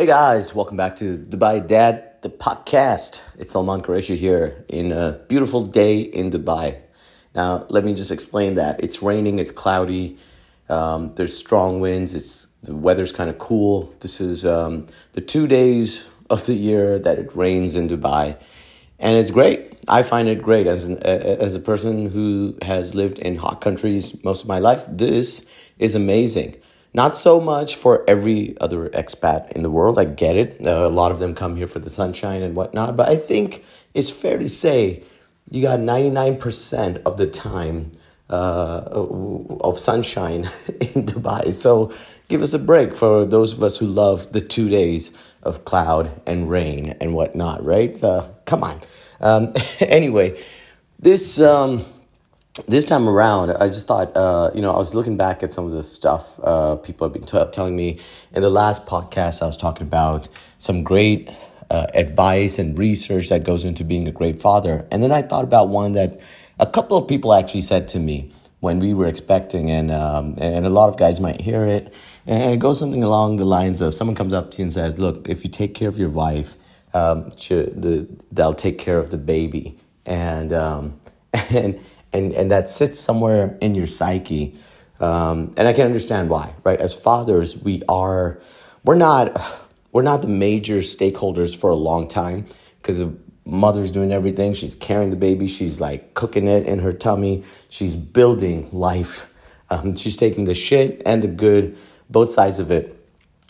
Hey guys, welcome back to Dubai Dad, the podcast. It's Salman Qureshi here in a beautiful day in Dubai. Now, let me just explain that. It's raining, it's cloudy, um, there's strong winds, it's the weather's kind of cool. This is um, the two days of the year that it rains in Dubai, and it's great. I find it great as an, as a person who has lived in hot countries most of my life. This is amazing. Not so much for every other expat in the world. I get it. Uh, a lot of them come here for the sunshine and whatnot. But I think it's fair to say you got 99% of the time uh, of sunshine in Dubai. So give us a break for those of us who love the two days of cloud and rain and whatnot, right? Uh, come on. Um, anyway, this. Um, this time around, I just thought, uh, you know, I was looking back at some of the stuff uh, people have been t- telling me. In the last podcast, I was talking about some great uh, advice and research that goes into being a great father. And then I thought about one that a couple of people actually said to me when we were expecting, and, um, and a lot of guys might hear it. And it goes something along the lines of someone comes up to you and says, Look, if you take care of your wife, um, the, they'll take care of the baby. And, um, and, and and that sits somewhere in your psyche um, and i can understand why right? As fathers we are we're not we're not the major stakeholders for a long time because the mother's doing everything. She's carrying the baby. She's like cooking it in her tummy. She's building life. Um, she's taking the shit and the good both sides of it.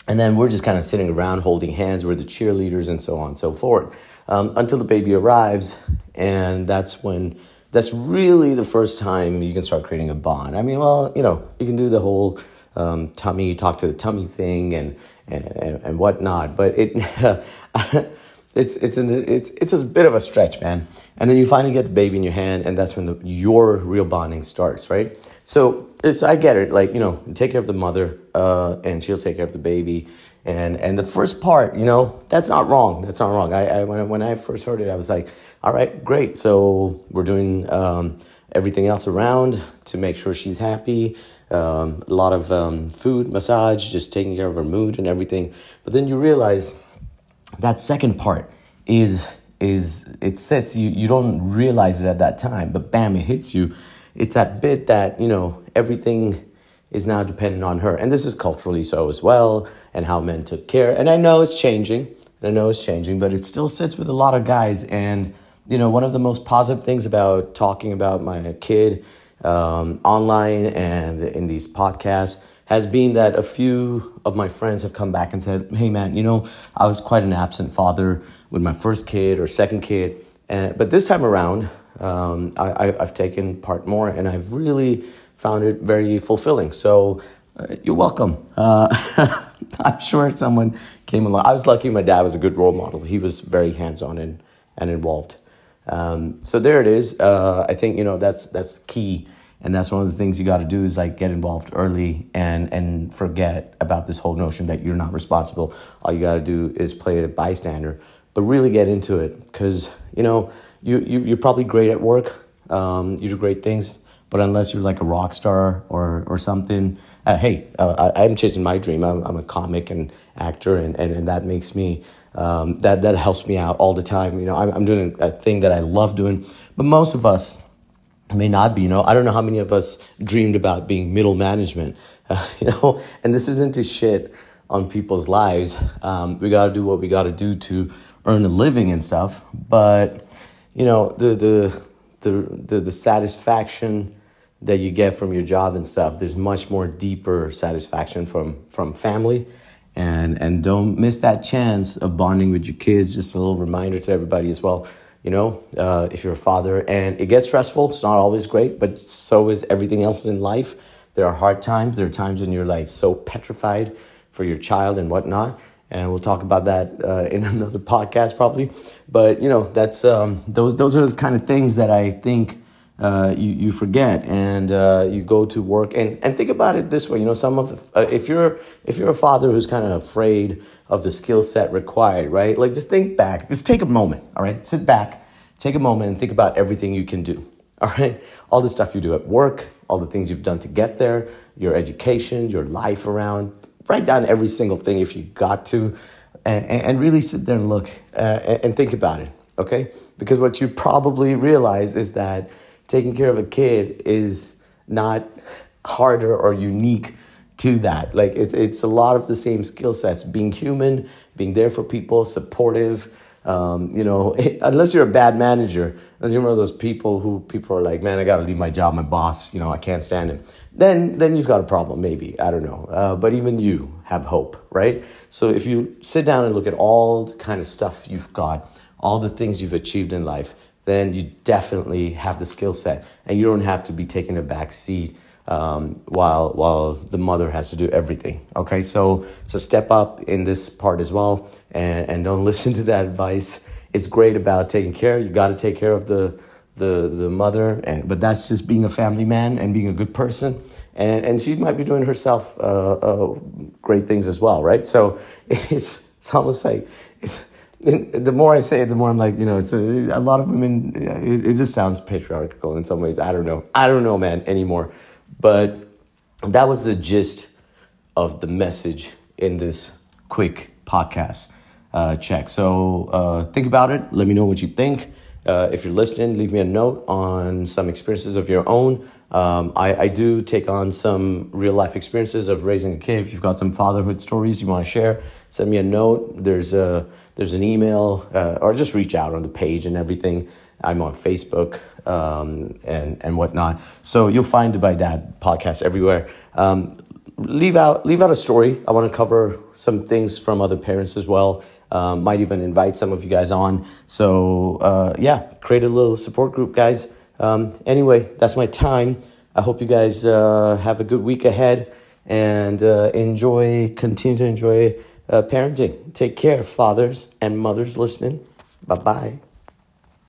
And then we're just kind of sitting around holding hands. We're the cheerleaders and so on and so forth. Um, until the baby arrives and that's when that's really the first time you can start creating a bond. I mean, well, you know, you can do the whole um, tummy, talk to the tummy thing and, and, and whatnot, but it, it's, it's, an, it's, it's a bit of a stretch, man. And then you finally get the baby in your hand, and that's when the, your real bonding starts, right? So it's, I get it. Like, you know, take care of the mother, uh, and she'll take care of the baby. And, and the first part, you know, that's not wrong. That's not wrong. I, I when, when I first heard it, I was like, all right, great. So we're doing um, everything else around to make sure she's happy. Um, a lot of um, food, massage, just taking care of her mood and everything. But then you realize that second part is is it sits you you don't realize it at that time, but bam, it hits you. It's that bit that you know everything is now dependent on her, and this is culturally so as well, and how men took care. And I know it's changing, I know it's changing, but it still sits with a lot of guys and you know, one of the most positive things about talking about my kid um, online and in these podcasts has been that a few of my friends have come back and said, "Hey, man, you know, I was quite an absent father with my first kid or second kid, and, but this time around, um, I, have taken part more, and I've really found it very fulfilling." So. Uh, you're welcome. Uh, I'm sure someone came along. I was lucky my dad was a good role model. He was very hands on and, and involved. Um, so there it is. Uh, I think you know that's that's key, and that's one of the things you got to do is like get involved early and and forget about this whole notion that you're not responsible. All you got to do is play a bystander, but really get into it because you know you, you you're probably great at work. Um, you do great things, but unless you're like a rock star or or something, uh, hey, uh, I, am chasing my dream. I'm, I'm a comic and actor, and, and, and that makes me um, that that helps me out all the time. You know, I'm, I'm doing a, thing that I love doing, but most of us may not be. You know, I don't know how many of us dreamed about being middle management. Uh, you know, and this isn't to shit on people's lives. Um, we got to do what we got to do to earn a living and stuff. But you know, the the the the, the satisfaction that you get from your job and stuff there's much more deeper satisfaction from from family. And and don't miss that chance of bonding with your kids. Just a little reminder to everybody as well you know uh, if you're a father and it gets stressful it's not always great but so is everything else in life. There are hard times. There are times when you're like so petrified for your child and whatnot. And we'll talk about that uh, in another podcast probably. But you know that's um, those those are the kind of things that i think uh, you, you forget and uh, you go to work. And, and think about it this way you know some of the, uh, if you're if you're a father who's kind of afraid of the skill set required right? Like just think back. Just take a moment all right? Sit back take a moment and think about everything you can do all right? All the stuff you do at work all the things you've done to get there your education your life around. Write down every single thing if you got to and, and really sit there and look uh, and think about it, okay? Because what you probably realize is that taking care of a kid is not harder or unique to that. Like it's, it's a lot of the same skill sets being human, being there for people, supportive. Um, you know, unless you're a bad manager, unless you're one of those people who people are like, man, I got to leave my job, my boss, you know, I can't stand him. Then, then you've got a problem, maybe. I don't know. Uh, but even you have hope, right? So if you sit down and look at all the kind of stuff you've got, all the things you've achieved in life, then you definitely have the skill set, and you don't have to be taking a back seat um, while while the mother has to do everything. Okay, so so step up in this part as well, and and don't listen to that advice. It's great about taking care. You got to take care of the the the mother, and but that's just being a family man and being a good person. And and she might be doing herself uh, uh, great things as well, right? So it's it's almost like it's the more I say it, the more I'm like, you know, it's a, a lot of women. It, it, just sounds patriarchal in some ways. I don't know. I don't know, man, anymore. But that was the gist of the message in this quick podcast uh, check. So uh, think about it. Let me know what you think. Uh, if you're listening, leave me a note on some experiences of your own. Um, I, I do take on some real life experiences of raising a kid. If you've got some fatherhood stories you want to share, send me a note. There's a there's an email uh, or just reach out on the page and everything. I'm on Facebook um, and and whatnot. So you'll find Dubai Dad podcast everywhere. Um, leave out leave out a story. I want to cover some things from other parents as well. Um, might even invite some of you guys on. So uh, yeah, create a little support group, guys. Um, anyway, that's my time. I hope you guys uh, have a good week ahead and uh, enjoy. Continue to enjoy uh, parenting. Take care, fathers and mothers listening. Bye bye.